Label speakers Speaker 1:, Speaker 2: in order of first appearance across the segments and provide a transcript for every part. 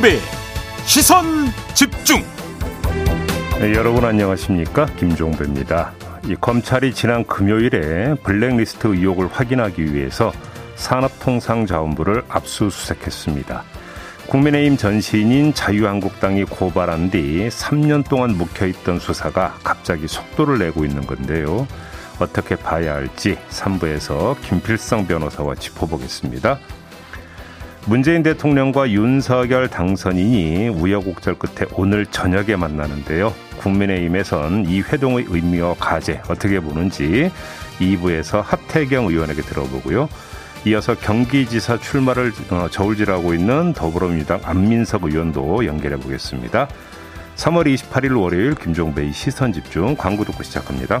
Speaker 1: 김종배 시선 집중.
Speaker 2: 네, 여러분 안녕하십니까 김종배입니다. 이 검찰이 지난 금요일에 블랙리스트 의혹을 확인하기 위해서 산업통상자원부를 압수수색했습니다. 국민의힘 전신인 자유한국당이 고발한 뒤 3년 동안 묵혀있던 수사가 갑자기 속도를 내고 있는 건데요. 어떻게 봐야 할지 3부에서 김필성 변호사와 짚어보겠습니다. 문재인 대통령과 윤석열 당선인이 우여곡절 끝에 오늘 저녁에 만나는데요. 국민의힘에선 이 회동의 의미와 과제 어떻게 보는지 2부에서 하태경 의원에게 들어보고요. 이어서 경기지사 출마를 어, 저울질하고 있는 더불어민주당 안민석 의원도 연결해 보겠습니다. 3월 28일 월요일 김종배의 시선 집중 광고 듣고 시작합니다.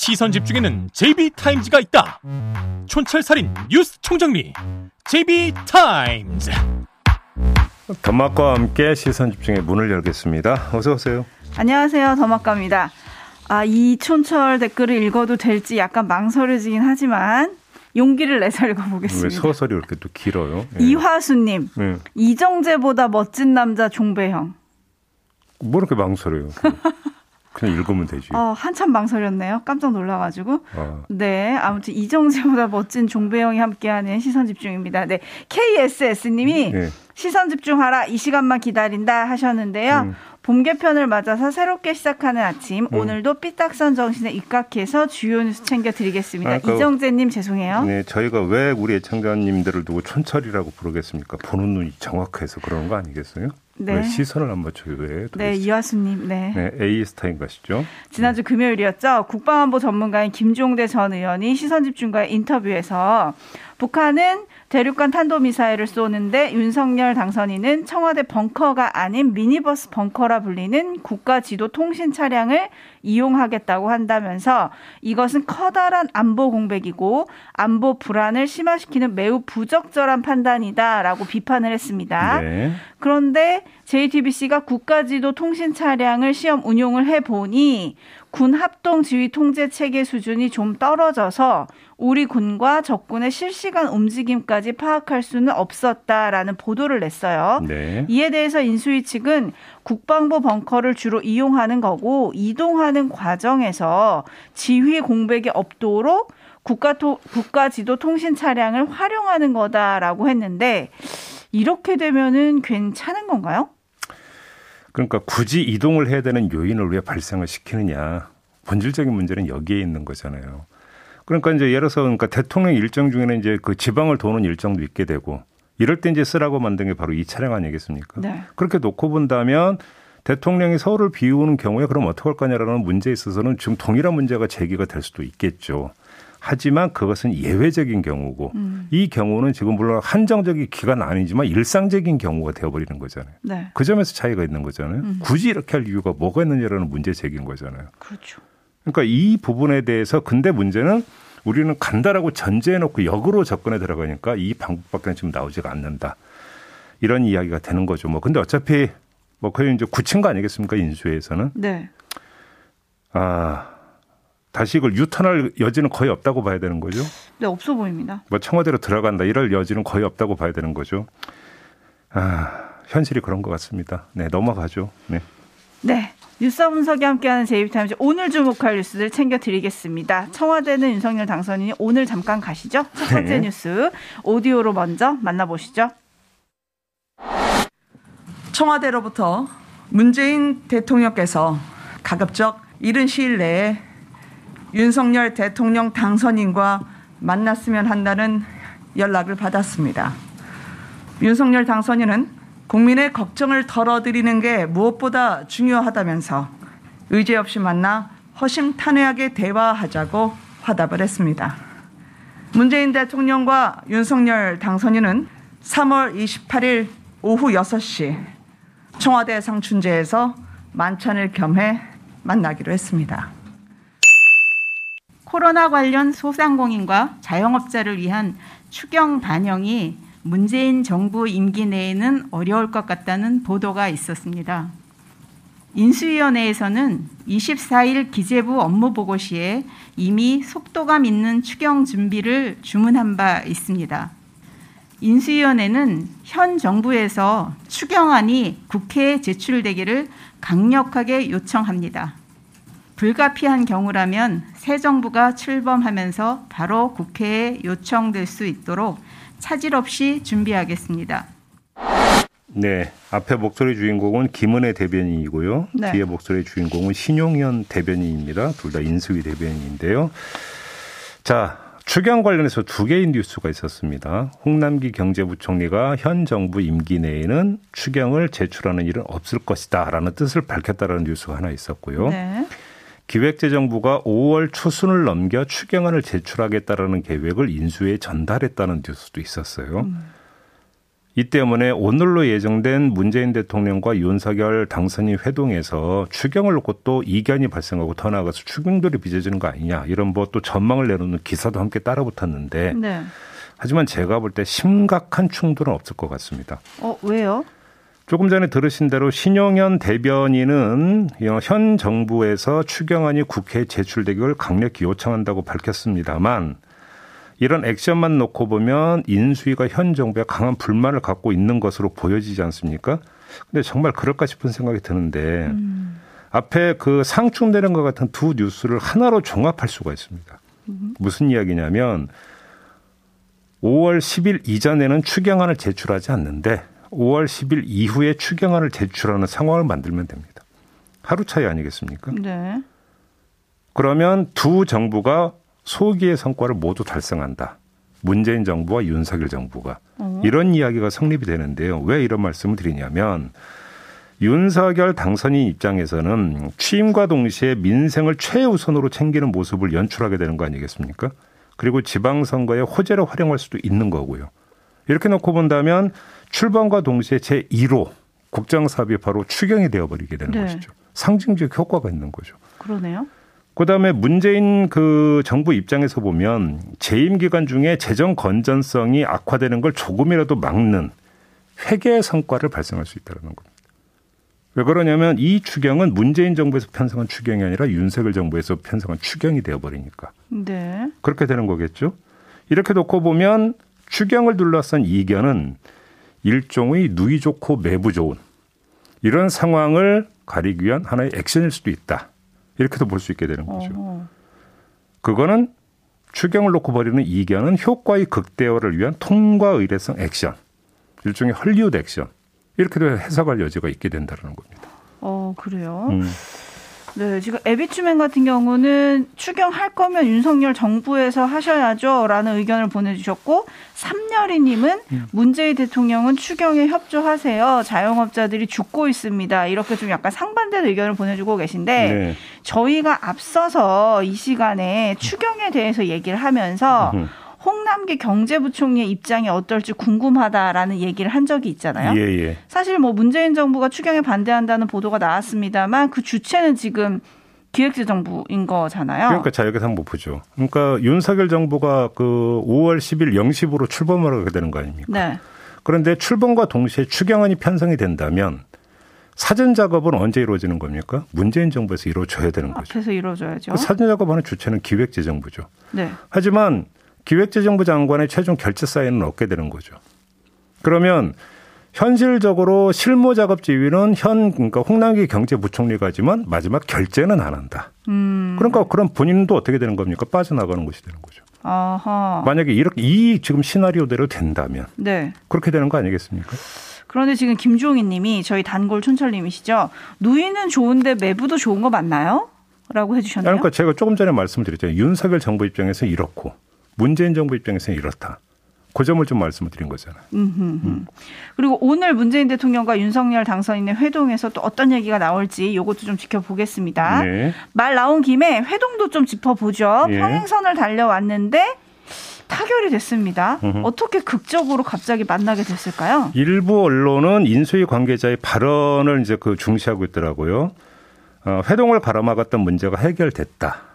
Speaker 1: 시선 집중에는 JB타임즈가 있다. 촌철살인 뉴스 총정리 JB타임즈.
Speaker 2: 더마과 함께 시선 집중의 문을 열겠습니다. 어서 오세요.
Speaker 3: 안녕하세요. 더마과입니다. 아, 이 촌철 댓글을 읽어도 될지 약간 망설여지긴 하지만 용기를 내서 읽어보겠습니다.
Speaker 2: 왜 서설이 이렇게 또 길어요?
Speaker 3: 예. 이화수님, 예. 이정재보다 멋진 남자 종배형.
Speaker 2: 뭐 이렇게 망설여요? 그냥 읽으면 되지.
Speaker 3: 어, 한참 망설였네요. 깜짝 놀라가지고. 아. 네, 아무튼 이정재보다 멋진 종배형이 함께하는 시선 집중입니다. 네, KSS님이 네. 시선 집중하라 이 시간만 기다린다 하셨는데요. 음. 봄 개편을 맞아서 새롭게 시작하는 아침 음. 오늘도 삐딱선 정신에 입각해서 주요 뉴스 챙겨드리겠습니다. 아, 그, 이정재님 죄송해요.
Speaker 2: 네, 저희가 왜 우리 애청자님들을 두고 촌철이라고 부르겠습니까? 보는 눈이 정확해서 그런 거 아니겠어요? 네. 왜 시선을 안 맞춰요? 왜?
Speaker 3: 네, 이화수님. 네.
Speaker 2: 네, A 스타인 것이죠.
Speaker 3: 지난주 금요일이었죠. 국방안보 전문가인 김종대 전 의원이 시선 집중과의 인터뷰에서 북한은 대륙간 탄도미사일을 쏘는데 윤석열 당선인은 청와대 벙커가 아닌 미니버스 벙커라 불리는 국가 지도 통신 차량을 이용하겠다고 한다면서 이것은 커다란 안보 공백이고 안보 불안을 심화시키는 매우 부적절한 판단이다라고 비판을 했습니다. 네. 그런데 JTBC가 국가 지도 통신 차량을 시험 운용을 해 보니 군 합동 지휘 통제 체계 수준이 좀 떨어져서 우리 군과 적군의 실시간 움직임까지 파악할 수는 없었다라는 보도를 냈어요. 네. 이에 대해서 인수위 측은 국방부 벙커를 주로 이용하는 거고 이동하는 과정에서 지휘 공백이 없도록 국가 토, 국가 지도 통신 차량을 활용하는 거다라고 했는데 이렇게 되면은 괜찮은 건가요?
Speaker 2: 그러니까 굳이 이동을 해야 되는 요인을 왜 발생을 시키느냐. 본질적인 문제는 여기에 있는 거잖아요. 그러니까 이제 예를 들어서 그러니까 대통령 일정 중에는 이제 그 지방을 도는 일정도 있게 되고 이럴 때 이제 쓰라고 만든 게 바로 이 차량 아니겠습니까? 네. 그렇게 놓고 본다면 대통령이 서울을 비우는 경우에 그럼 어떡할 거냐라는 문제에 있어서는 지금 동일한 문제가 제기가 될 수도 있겠죠. 하지만 그것은 예외적인 경우고 음. 이 경우는 지금 물론 한정적인 기간 아니지만 일상적인 경우가 되어버리는 거잖아요. 네. 그 점에서 차이가 있는 거잖아요. 음. 굳이 이렇게 할 이유가 뭐가 있느냐라는 문제 제기인 거잖아요.
Speaker 3: 그렇죠.
Speaker 2: 그러니까 이 부분에 대해서 근데 문제는 우리는 간다라고 전제해놓고 역으로 접근해 들어가니까 이 방법밖에 지금 나오지가 않는다. 이런 이야기가 되는 거죠. 뭐 근데 어차피 뭐 거의 이제 굳힌 거 아니겠습니까 인수회에서는. 네. 아 다시 이걸 유턴할 여지는 거의 없다고 봐야 되는 거죠.
Speaker 3: 네, 없어 보입니다.
Speaker 2: 뭐 청와대로 들어간다 이럴 여지는 거의 없다고 봐야 되는 거죠. 아, 현실이 그런 것 같습니다. 네, 넘어가죠. 네.
Speaker 3: 네. 뉴스 분석이 함께하는 제이비타임즈 오늘 주목할 뉴스들 챙겨드리겠습니다. 청와대는 윤석열 당선인이 오늘 잠깐 가시죠. 첫 번째 네. 뉴스 오디오로 먼저 만나보시죠.
Speaker 4: 청와대로부터 문재인 대통령께서 가급적 이른 시일 내에 윤석열 대통령 당선인과 만났으면 한다는 연락을 받았습니다. 윤석열 당선인은 국민의 걱정을 덜어드리는 게 무엇보다 중요하다면서 의제 없이 만나 허심탄회하게 대화하자고 화답을 했습니다. 문재인 대통령과 윤석열 당선인은 3월 28일 오후 6시 청와대 상춘제에서 만찬을 겸해 만나기로 했습니다.
Speaker 5: 코로나 관련 소상공인과 자영업자를 위한 추경 반영이 문재인 정부 임기 내에는 어려울 것 같다는 보도가 있었습니다. 인수위원회에서는 24일 기재부 업무 보고 시에 이미 속도감 있는 추경 준비를 주문한 바 있습니다. 인수위원회는 현 정부에서 추경안이 국회에 제출되기를 강력하게 요청합니다. 불가피한 경우라면 새 정부가 출범하면서 바로 국회에 요청될 수 있도록 차질 없이 준비하겠습니다.
Speaker 2: 네, 앞에 목소리 주인공은 김은혜 대변인이고요. 네. 뒤에 목소리 주인공은 신용현 대변인입니다. 둘 다 인수위 대변인인데요. 자, 추경 관련해서 두 개의 뉴스가 있었습니다. 홍남기 경제부총리가 현 정부 임기 내에는 추경을 제출하는 일은 없을 것이다라는 뜻을 밝혔다라는 뉴스가 하나 있었고요. 네. 기획재정부가 5월 초순을 넘겨 추경안을 제출하겠다라는 계획을 인수에 전달했다는 뉴스도 있었어요. 음. 이 때문에 오늘로 예정된 문재인 대통령과 윤석열 당선인 회동에서 추경을 놓고 또 이견이 발생하고 더 나아가서 추경들이 빚어지는 거 아니냐 이런 뭐 또 전망을 내놓는 기사도 함께 따라붙었는데 네. 하지만 제가 볼 때 심각한 충돌은 없을 것 같습니다.
Speaker 3: 어 왜요?
Speaker 2: 조금 전에 들으신 대로 신용현 대변인은 현 정부에서 추경안이 국회에 제출되기를 강력히 요청한다고 밝혔습니다만 이런 액션만 놓고 보면 인수위가 현 정부에 강한 불만을 갖고 있는 것으로 보여지지 않습니까? 근데 정말 그럴까 싶은 생각이 드는데 음. 앞에 그 상충되는 것 같은 두 뉴스를 하나로 종합할 수가 있습니다. 음. 무슨 이야기냐면 5월 10일 이전에는 추경안을 제출하지 않는데 5월 10일 이후에 추경안을 제출하는 상황을 만들면 됩니다. 하루 차이 아니겠습니까? 네. 그러면 두 정부가 소기의 성과를 모두 달성한다. 문재인 정부와 윤석열 정부가 어. 이런 이야기가 성립이 되는데요. 왜 이런 말씀을 드리냐면 윤석열 당선인 입장에서는 취임과 동시에 민생을 최우선으로 챙기는 모습을 연출하게 되는 거 아니겠습니까? 그리고 지방선거에 호재로 활용할 수도 있는 거고요. 이렇게 놓고 본다면 출범과 동시에 제 1호 국정 사업이 바로 추경이 되어버리게 되는 네. 것이죠. 상징적 효과가 있는 거죠.
Speaker 3: 그러네요.
Speaker 2: 그다음에 문재인 그 정부 입장에서 보면 재임 기간 중에 재정 건전성이 악화되는 걸 조금이라도 막는 회계 성과를 발생할 수 있다는 겁니다. 왜 그러냐면 이 추경은 문재인 정부에서 편성한 추경이 아니라 윤석열 정부에서 편성한 추경이 되어버리니까. 네. 그렇게 되는 거겠죠. 이렇게 놓고 보면 추경을 둘러싼 이견은 일종의 누이 좋고 매부 좋은 이런 상황을 가리기 위한 하나의 액션일 수도 있다. 이렇게도 볼 수 있게 되는 거죠. 어 그거는 추경을 놓고 벌이는 이견은 효과의 극대화를 위한 통과 의례성 액션, 일종의 헐리우드 액션 이렇게도 해석할 여지가 있게 된다는 겁니다.
Speaker 3: 어 그래요. 음. 네, 지금 에비추맨 같은 경우는 추경할 거면 윤석열 정부에서 하셔야죠 라는 의견을 보내주셨고 삼열이님은 음. 문재인 대통령은 추경에 협조하세요. 자영업자들이 죽고 있습니다. 이렇게 좀 약간 상반된 의견을 보내주고 계신데 네. 저희가 앞서서 이 시간에 추경에 대해서 얘기를 하면서. 음. 홍남기 경제부총리의 입장이 어떨지 궁금하다라는 얘기를 한 적이 있잖아요. 예, 예. 사실 뭐 문재인 정부가 추경에 반대한다는 보도가 나왔습니다만 그 주체는 지금 기획재정부인 거잖아요.
Speaker 2: 그러니까 자유계산 못 보죠. 그러니까 윤석열 정부가 그 5월 10일 0시부로 출범을 하게 되는 거 아닙니까? 네. 그런데 출범과 동시에 추경안이 편성이 된다면 사전 작업은 언제 이루어지는 겁니까? 문재인 정부에서 이루어져야 되는 거죠.
Speaker 3: 앞에서 이루어져야죠.
Speaker 2: 그 사전 작업하는 주체는 기획재정부죠. 네. 하지만 기획재정부 장관의 최종 결재 사인은 얻게 되는 거죠. 그러면 현실적으로 실무 작업 지휘는 현 그러니까 홍남기 경제부총리가지만 마지막 결재는 안 한다. 음. 그러니까 그럼 본인도 어떻게 되는 겁니까? 빠져나가는 것이 되는 거죠. 아하. 만약에 이렇게 이 지금 시나리오대로 된다면 네. 그렇게 되는 거 아니겠습니까?
Speaker 3: 그런데 지금 김종희 님이 저희 단골 촌철님이시죠. 누이는 좋은데 매부도 좋은 거 맞나요? 라고 해주셨네요.
Speaker 2: 그러니까 제가 조금 전에 말씀드렸잖아요. 윤석열 정부 입장에서 이렇고 문재인 정부 입장에서는 이렇다. 그 점을 좀 말씀을 드린 거잖아요. 음.
Speaker 3: 그리고 오늘 문재인 대통령과 윤석열 당선인의 회동에서 또 어떤 얘기가 나올지 이것도 좀 지켜보겠습니다. 네. 말 나온 김에 회동도 좀 짚어보죠. 예. 평행선을 달려왔는데 타결이 됐습니다.
Speaker 2: 음흠.
Speaker 3: 어떻게 극적으로 갑자기 만나게 됐을까요?
Speaker 2: 일부 언론은 인수위 관계자의 발언을 이제 그 중시하고 있더라고요. 어, 회동을 가로막았던 문제가 해결됐다.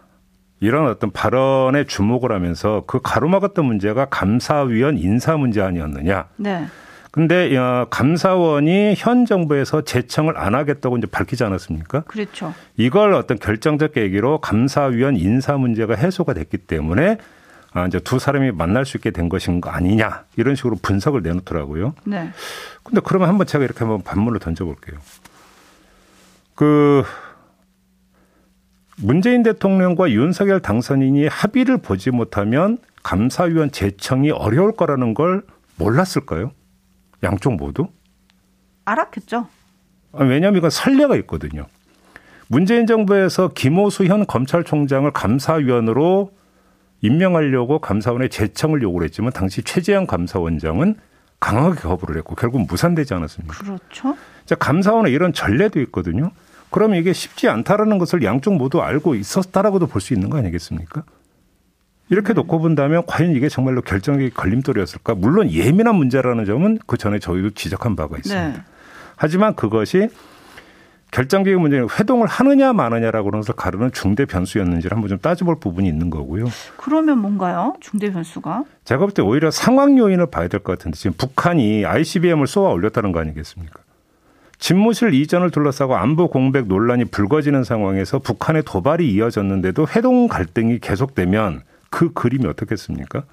Speaker 2: 이런 어떤 발언에 주목을 하면서 그 가로막았던 문제가 감사위원 인사 문제 아니었느냐.
Speaker 3: 네.
Speaker 2: 근데 어, 감사원이 현 정부에서 재청을 안 하겠다고 이제 밝히지 않았습니까?
Speaker 3: 그렇죠.
Speaker 2: 이걸 어떤 결정적 계기로 감사위원 인사 문제가 해소가 됐기 때문에 아, 이제 두 사람이 만날 수 있게 된 것인 거 아니냐 이런 식으로 분석을 내놓더라고요.
Speaker 3: 네.
Speaker 2: 근데 그러면 한번 제가 이렇게 한번 반문을 던져볼게요. 그 문재인 대통령과 윤석열 당선인이 합의를 보지 못하면 감사위원 재청이 어려울 거라는 걸 몰랐을까요? 양쪽 모두?
Speaker 3: 알았겠죠.
Speaker 2: 아, 왜냐하면 이건 선례가 있거든요. 문재인 정부에서 김호수 현 검찰총장을 감사위원으로 임명하려고 감사원에 재청을 요구를 했지만 당시 최재형 감사원장은 강하게 거부를 했고 결국 무산되지 않았습니까?
Speaker 3: 그렇죠.
Speaker 2: 자, 감사원에 이런 전례도 있거든요. 그러면 이게 쉽지 않다라는 것을 양쪽 모두 알고 있었다라고도 볼 수 있는 거 아니겠습니까? 이렇게 놓고 본다면 과연 이게 정말로 결정의 걸림돌이었을까? 물론 예민한 문제라는 점은 그 전에 저희도 지적한 바가 있습니다.
Speaker 3: 네.
Speaker 2: 하지만 그것이 결정적인 문제는 회동을 하느냐 마느냐라고 하는 것을 가르는 중대 변수였는지를 한번 좀 따져볼 부분이 있는 거고요.
Speaker 3: 그러면 뭔가요? 중대 변수가?
Speaker 2: 제가 볼 때 오히려 상황 요인을 봐야 될 것 같은데 지금 북한이 ICBM을 쏘아 올렸다는 거 아니겠습니까? 집무실 이전을 둘러싸고 안보 공백 논란이 불거지는 상황에서 북한의 도발이 이어졌는데도 회동 갈등이 계속되면 그 그림이 어떻겠습니까?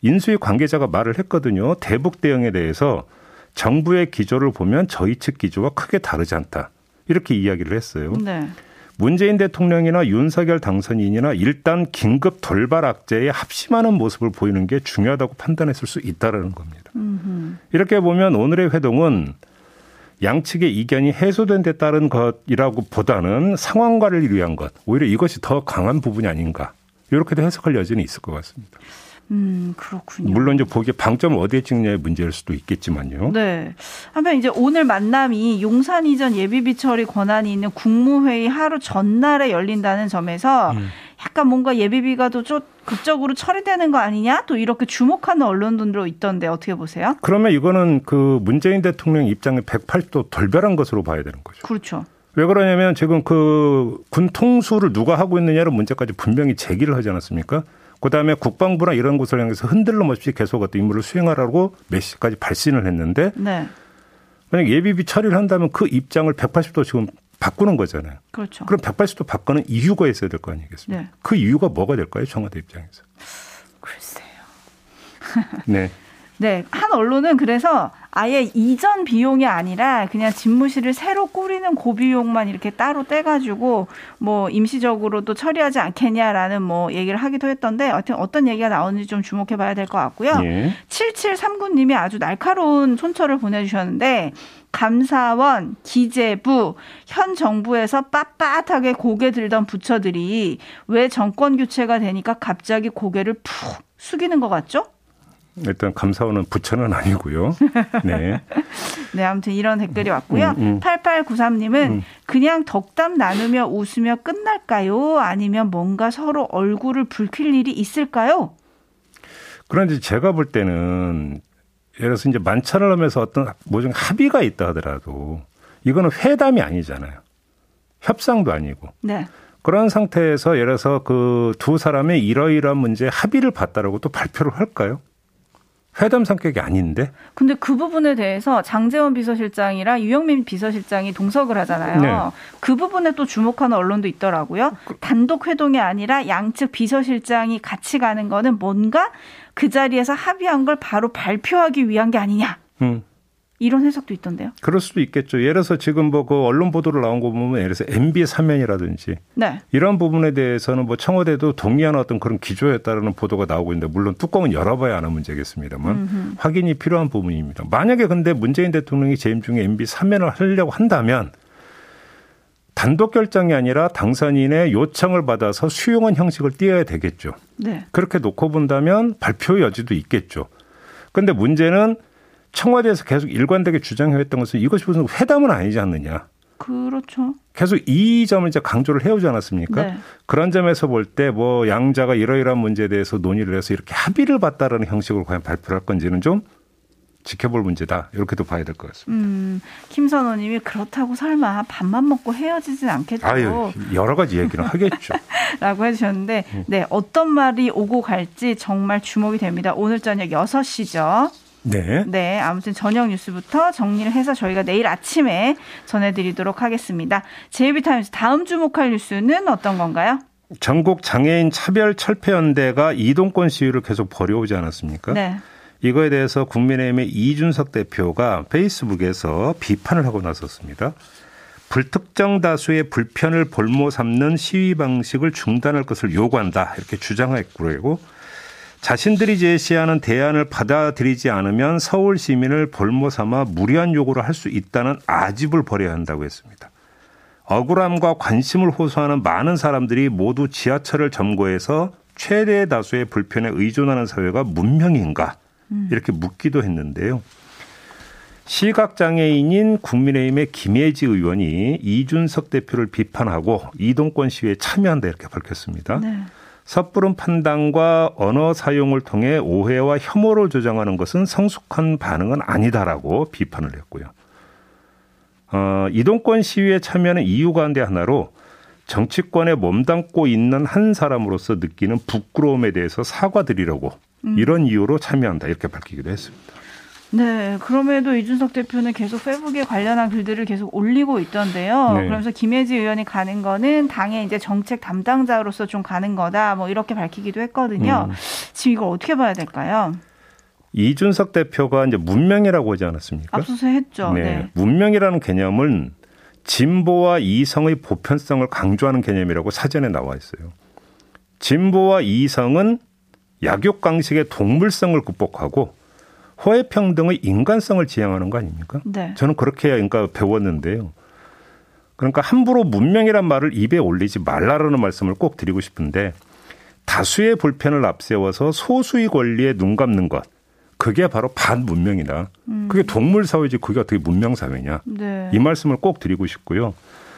Speaker 2: 인수위 관계자가 말을 했거든요. 대북 대응에 대해서 정부의 기조를 보면 저희 측 기조와 크게 다르지 않다. 이렇게 이야기를 했어요.
Speaker 3: 네.
Speaker 2: 문재인 대통령이나 윤석열 당선인이나 일단 긴급 돌발 악재에 합심하는 모습을 보이는 게 중요하다고 판단했을 수 있다라는 겁니다.
Speaker 3: 음흠.
Speaker 2: 이렇게 보면 오늘의 회동은 양측의 이견이 해소된 데 따른 것이라고 보다는 상황과를 위한 것, 오히려 이것이 더 강한 부분이 아닌가. 이렇게도 해석할 여지는 있을 것 같습니다.
Speaker 3: 음, 그렇군요.
Speaker 2: 물론 이제 보기에 방점을 어디에 찍냐의 문제일 수도 있겠지만요.
Speaker 3: 네. 한편 이제 오늘 만남이 용산 이전 예비비 처리 권한이 있는 국무회의 하루 전날에 열린다는 점에서
Speaker 2: 음.
Speaker 3: 약간 뭔가 예비비가 또 좀 극적으로 처리되는 거 아니냐? 또 이렇게 주목하는 언론들도 있던데 어떻게 보세요?
Speaker 2: 그러면 이거는 그 문재인 대통령 입장에 180도 돌변한 것으로 봐야 되는 거죠.
Speaker 3: 그렇죠.
Speaker 2: 왜 그러냐면 지금 그 군 통수를 누가 하고 있느냐는 문제까지 분명히 제기를 하지 않았습니까? 그다음에 국방부나 이런 곳을 향해서 흔들림 없이 계속 어떤 임무를 수행하라고 메시지까지 발신을 했는데
Speaker 3: 네.
Speaker 2: 만약 예비비 처리를 한다면 그 입장을 180도 지금 바꾸는 거잖아요.
Speaker 3: 그렇죠.
Speaker 2: 그럼 180도 바꾸는 이유가 있어야 될 거 아니겠습니까?
Speaker 3: 네.
Speaker 2: 그 이유가 뭐가 될까요? 청와대 입장에서.
Speaker 3: 글쎄요.
Speaker 2: 네.
Speaker 3: 네, 한 언론은 그래서 아예 이전 비용이 아니라 그냥 집무실을 새로 꾸리는 고비용만 이렇게 따로 떼가지고 뭐 임시적으로도 처리하지 않겠냐라는 뭐 얘기를 하기도 했던데 하여튼 어떤 얘기가 나오는지 좀 주목해 봐야 될 것 같고요.
Speaker 2: 예.
Speaker 3: 7739님이 아주 날카로운 촌철을 보내주셨는데 감사원, 기재부, 현 정부에서 빳빳하게 고개 들던 부처들이 왜 정권 교체가 되니까 갑자기 고개를 푹 숙이는 것 같죠?
Speaker 2: 일단 감사원은 부처는 아니고요. 네.
Speaker 3: 네, 아무튼 이런 댓글이 왔고요.
Speaker 2: 음, 음.
Speaker 3: 8893님은
Speaker 2: 음.
Speaker 3: 그냥 덕담 나누며 웃으며 끝날까요? 아니면 뭔가 서로 얼굴을 붉힐 일이 있을까요?
Speaker 2: 그런데 제가 볼 때는 예를 들어서 이제 만찬을 하면서 어떤 뭐좀 합의가 있다 하더라도 이거는 회담이 아니잖아요. 협상도 아니고.
Speaker 3: 네.
Speaker 2: 그런 상태에서 예를 들어서 그 두 사람의 이러이러한 문제에 합의를 봤다라고 또 발표를 할까요? 회담 성격이 아닌데.
Speaker 3: 근데 그 부분에 대해서 장재원 비서실장이랑 유영민 비서실장이 동석을 하잖아요.
Speaker 2: 네.
Speaker 3: 그 부분에 또 주목하는 언론도 있더라고요. 단독 회동이 아니라 양측 비서실장이 같이 가는 거는 뭔가 그 자리에서 합의한 걸 바로 발표하기 위한 게 아니냐.
Speaker 2: 음.
Speaker 3: 이런 해석도 있던데요.
Speaker 2: 그럴 수도 있겠죠. 예를 들어서 지금 뭐 그 언론 보도를 나온 거 보면 예를 들어서 MB 사면이라든지
Speaker 3: 네.
Speaker 2: 이런 부분에 대해서는 뭐 청와대도 동의하는 어떤 그런 기조였다라는 보도가 나오고 있는데 물론 뚜껑은 열어봐야 아는 문제겠습니다만
Speaker 3: 음흠.
Speaker 2: 확인이 필요한 부분입니다. 만약에 근데 문재인 대통령이 재임 중에 MB 사면을 하려고 한다면 단독 결정이 아니라 당선인의 요청을 받아서 수용한 형식을 띄어야 되겠죠.
Speaker 3: 네.
Speaker 2: 그렇게 놓고 본다면 발표 여지도 있겠죠. 근데 문제는 청와대에서 계속 일관되게 주장해왔던 것은 이것이 무슨 회담은 아니지 않느냐.
Speaker 3: 그렇죠.
Speaker 2: 계속 이 점을 이제 강조를 해오지 않았습니까?
Speaker 3: 네.
Speaker 2: 그런 점에서 볼 때 뭐 양자가 이러이러한 문제에 대해서 논의를 해서 이렇게 합의를 봤다라는 형식으로 과연 발표를 할 건지는 좀 지켜볼 문제다. 이렇게도 봐야 될 것 같습니다.
Speaker 3: 음, 김선호님이 그렇다고 설마 밥만 먹고 헤어지진 않겠죠?
Speaker 2: 아유, 여러 가지 얘기는 하겠죠.
Speaker 3: 라고 해주셨는데, 네, 어떤 말이 오고 갈지 정말 주목이 됩니다. 오늘 저녁 6 시죠.
Speaker 2: 네.
Speaker 3: 네, 아무튼 저녁 뉴스부터 정리를 해서 저희가 내일 아침에 전해드리도록 하겠습니다. 제이비타임즈 다음 주목할 뉴스는 어떤 건가요?
Speaker 2: 전국 장애인 차별 철폐연대가 이동권 시위를 계속 벌여오지 않았습니까?
Speaker 3: 네.
Speaker 2: 이거에 대해서 국민의힘의 이준석 대표가 페이스북에서 비판을 하고 나섰습니다. 불특정 다수의 불편을 볼모 삼는 시위 방식을 중단할 것을 요구한다 이렇게 주장했고 자신들이 제시하는 대안을 받아들이지 않으면 서울 시민을 볼모 삼아 무리한 요구를 할 수 있다는 아집을 벌여야 한다고 했습니다. 억울함과 관심을 호소하는 많은 사람들이 모두 지하철을 점거해서 최대 다수의 불편에 의존하는 사회가 문명인가 이렇게 묻기도 했는데요. 시각장애인인 국민의힘의 김혜지 의원이 이준석 대표를 비판하고 이동권 시위에 참여한다 이렇게 밝혔습니다.
Speaker 3: 네.
Speaker 2: 섣부른 판단과 언어 사용을 통해 오해와 혐오를 조장하는 것은 성숙한 반응은 아니다라고 비판을 했고요. 어, 이동권 시위에 참여하는 이유 가운데 하나로 정치권에 몸담고 있는 한 사람으로서 느끼는 부끄러움에 대해서 사과드리려고 이런 이유로 참여한다 이렇게 밝히기도 했습니다.
Speaker 3: 네, 그럼에도 이준석 대표는 계속 페북에 관련한 글들을 계속 올리고 있던데요.
Speaker 2: 네.
Speaker 3: 그러면서 김혜지 의원이 가는 거는 당의 이제 정책 담당자로서 좀 가는 거다, 뭐 이렇게 밝히기도 했거든요.
Speaker 2: 음.
Speaker 3: 지금 이걸 어떻게 봐야 될까요?
Speaker 2: 이준석 대표가 이제 문명이라고 하지 않았습니까?
Speaker 3: 앞서서 했죠.
Speaker 2: 네.
Speaker 3: 네.
Speaker 2: 문명이라는 개념은 진보와 이성의 보편성을 강조하는 개념이라고 사전에 나와 있어요. 진보와 이성은 약육강식의 동물성을 극복하고 호혜평등의 인간성을 지향하는 거 아닙니까?
Speaker 3: 네.
Speaker 2: 저는 그렇게 그러니까 배웠는데요. 그러니까 함부로 문명이란 말을 입에 올리지 말라라는 말씀을 꼭 드리고 싶은데 다수의 불편을 앞세워서 소수의 권리에 눈 감는 것 그게 바로 반문명이다. 그게 동물 사회지 그게 어떻게 문명 사회냐.
Speaker 3: 네.
Speaker 2: 이 말씀을 꼭 드리고 싶고요.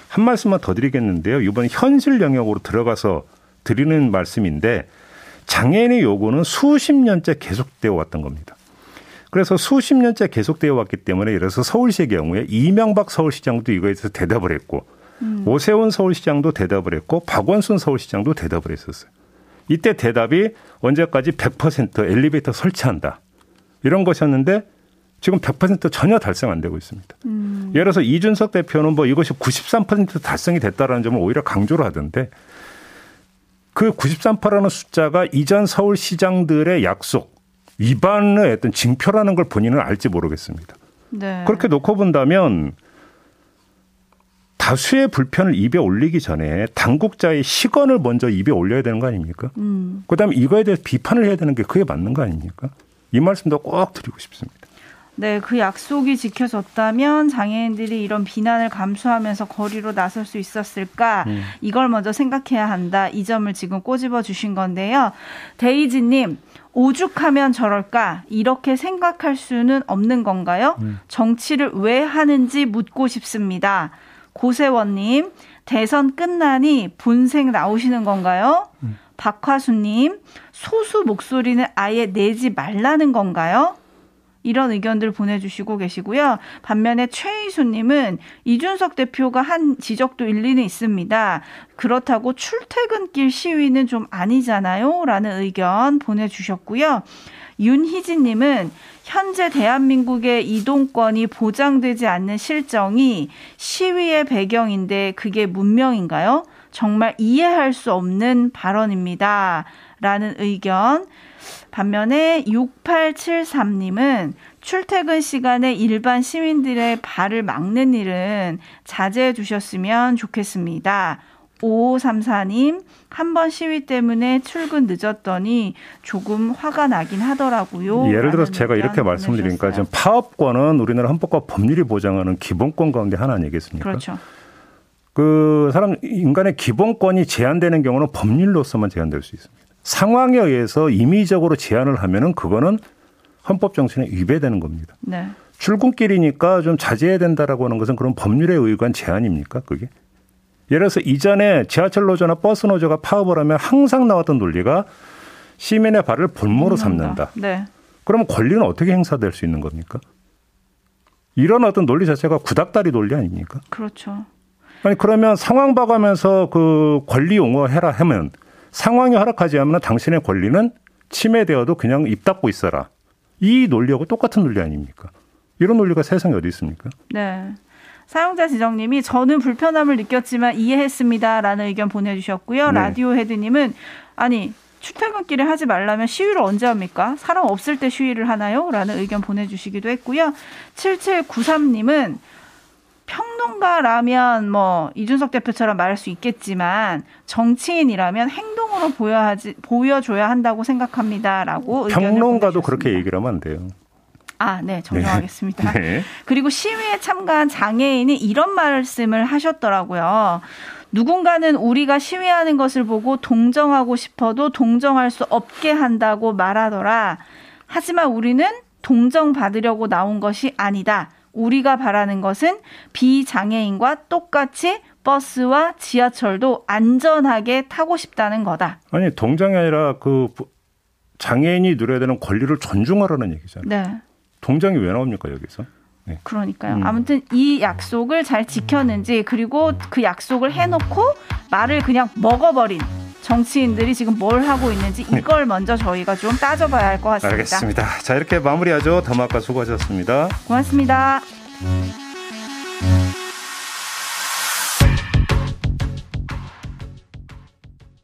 Speaker 2: 한 말씀만 더 드리겠는데요. 이번 현실 영역으로 들어가서 드리는 말씀인데 장애인의 요구는 수십 년째 계속되어 왔던 겁니다. 그래서 수십 년째 계속되어 왔기 때문에 예를 들어서 서울시의 경우에 이명박 서울시장도 이거에 대해서 대답을 했고 오세훈 서울시장도 대답을 했고 박원순 서울시장도 대답을 했었어요. 이때 대답이 언제까지 100% 엘리베이터 설치한다. 이런 것이었는데 지금 100% 전혀 달성 안 되고 있습니다. 예를 들어서 이준석 대표는 뭐 이것이 93% 달성이 됐다라는 점을 오히려 강조를 하던데 그 93%라는 숫자가 이전 서울시장들의 약속 위반의 어떤 징표라는 걸 본인은 알지 모르겠습니다.
Speaker 3: 네.
Speaker 2: 그렇게 놓고 본다면 다수의 불편을 입에 올리기 전에 당국자의 시건을 먼저 입에 올려야 되는 거 아닙니까?
Speaker 3: 음.
Speaker 2: 그다음에 이거에 대해서 비판을 해야 되는 게 그게 맞는 거 아닙니까? 이 말씀도 꼭 드리고 싶습니다.
Speaker 3: 네, 그 약속이 지켜졌다면 장애인들이 이런 비난을 감수하면서 거리로 나설 수 있었을까?
Speaker 2: 음.
Speaker 3: 이걸 먼저 생각해야 한다. 이 점을 지금 꼬집어 주신 건데요. 데이지님, 오죽하면 저럴까? 이렇게 생각할 수는 없는 건가요?
Speaker 2: 음.
Speaker 3: 정치를 왜 하는지 묻고 싶습니다. 고세원님, 대선 끝나니 본색 나오시는 건가요?
Speaker 2: 음.
Speaker 3: 박화수님, 소수 목소리는 아예 내지 말라는 건가요? 이런 의견들 보내주시고 계시고요. 반면에 최희수님은 이준석 대표가 한 지적도 일리는 있습니다. 그렇다고 출퇴근길 시위는 좀 아니잖아요. 라는 의견 보내주셨고요. 윤희진님은 현재 대한민국의 이동권이 보장되지 않는 실정이 시위의 배경인데 그게 문명인가요? 정말 이해할 수 없는 발언입니다. 라는 의견. 반면에 6873님은 출퇴근 시간에 일반 시민들의 발을 막는 일은 자제해 주셨으면 좋겠습니다. 5534님, 한 번 시위 때문에 출근 늦었더니 조금 화가 나긴 하더라고요.
Speaker 2: 예를 들어서 제가 이렇게 말씀드리니까
Speaker 3: 보내주셨어요.
Speaker 2: 지금 파업권은 우리나라 헌법과 법률이 보장하는 기본권 가운데 하나 아니겠습니까?
Speaker 3: 그렇죠.
Speaker 2: 그 사람 인간의 기본권이 제한되는 경우는 법률로서만 제한될 수 있습니다. 상황에 의해서 임의적으로 제한을 하면은 그거는 헌법 정신에 위배되는 겁니다.
Speaker 3: 네.
Speaker 2: 출근길이니까 좀 자제해야 된다라고 하는 것은 그런 법률에 의한 제한입니까? 그게? 예를 들어서 이전에 지하철 노조나 버스 노조가 파업을 하면 항상 나왔던 논리가 시민의 발을 볼모로 삼는다.
Speaker 3: 네.
Speaker 2: 그러면 권리는 어떻게 행사될 수 있는 겁니까? 이런 어떤 논리 자체가 구닥다리 논리 아닙니까?
Speaker 3: 그렇죠.
Speaker 2: 아니 그러면 상황 봐가면서 그 권리 용어해라 하면 상황이 허락하지 않으면 당신의 권리는 침해되어도 그냥 입 닫고 있어라. 이 논리하고 똑같은 논리 아닙니까? 이런 논리가 세상에 어디 있습니까?
Speaker 3: 네. 사용자 지정님이 저는 불편함을 느꼈지만 이해했습니다라는 의견 보내주셨고요.
Speaker 2: 네.
Speaker 3: 라디오 헤드님은 아니 출퇴근길에 하지 말라면 시위를 언제 합니까? 사람 없을 때 시위를 하나요? 라는 의견 보내주시기도 했고요. 7793님은 평론가라면 뭐 이준석 대표처럼 말할 수 있겠지만 정치인이라면 행동으로 보여야지 보여줘야 한다고 생각합니다라고
Speaker 2: 평론가도. 그렇게 얘기를 하면 안 돼요.
Speaker 3: 아, 네, 정정하겠습니다.
Speaker 2: 네.
Speaker 3: 그리고 시위에 참가한 장애인이 이런 말씀을 하셨더라고요. 누군가는 우리가 시위하는 것을 보고 동정하고 싶어도 동정할 수 없게 한다고 말하더라. 하지만 우리는 동정받으려고 나온 것이 아니다. 우리가 바라는 것은 비장애인과 똑같이 버스와 지하철도 안전하게 타고 싶다는 거다.
Speaker 2: 아니 동장이 아니라 그 장애인이 누려야 되는 권리를 존중하라는 얘기잖아요.
Speaker 3: 네.
Speaker 2: 동장이 왜 나옵니까 여기서? 네.
Speaker 3: 그러니까요.
Speaker 2: 음.
Speaker 3: 아무튼 이 약속을 잘 지켰는지 그리고 그 약속을 해놓고 말을 그냥 먹어버린 정치인들이 지금 뭘 하고 있는지 이걸 먼저 저희가 좀 따져봐야 할 것 같습니다.
Speaker 2: 알겠습니다. 자 이렇게 마무리하죠. 더마카 수고하셨습니다.
Speaker 3: 고맙습니다.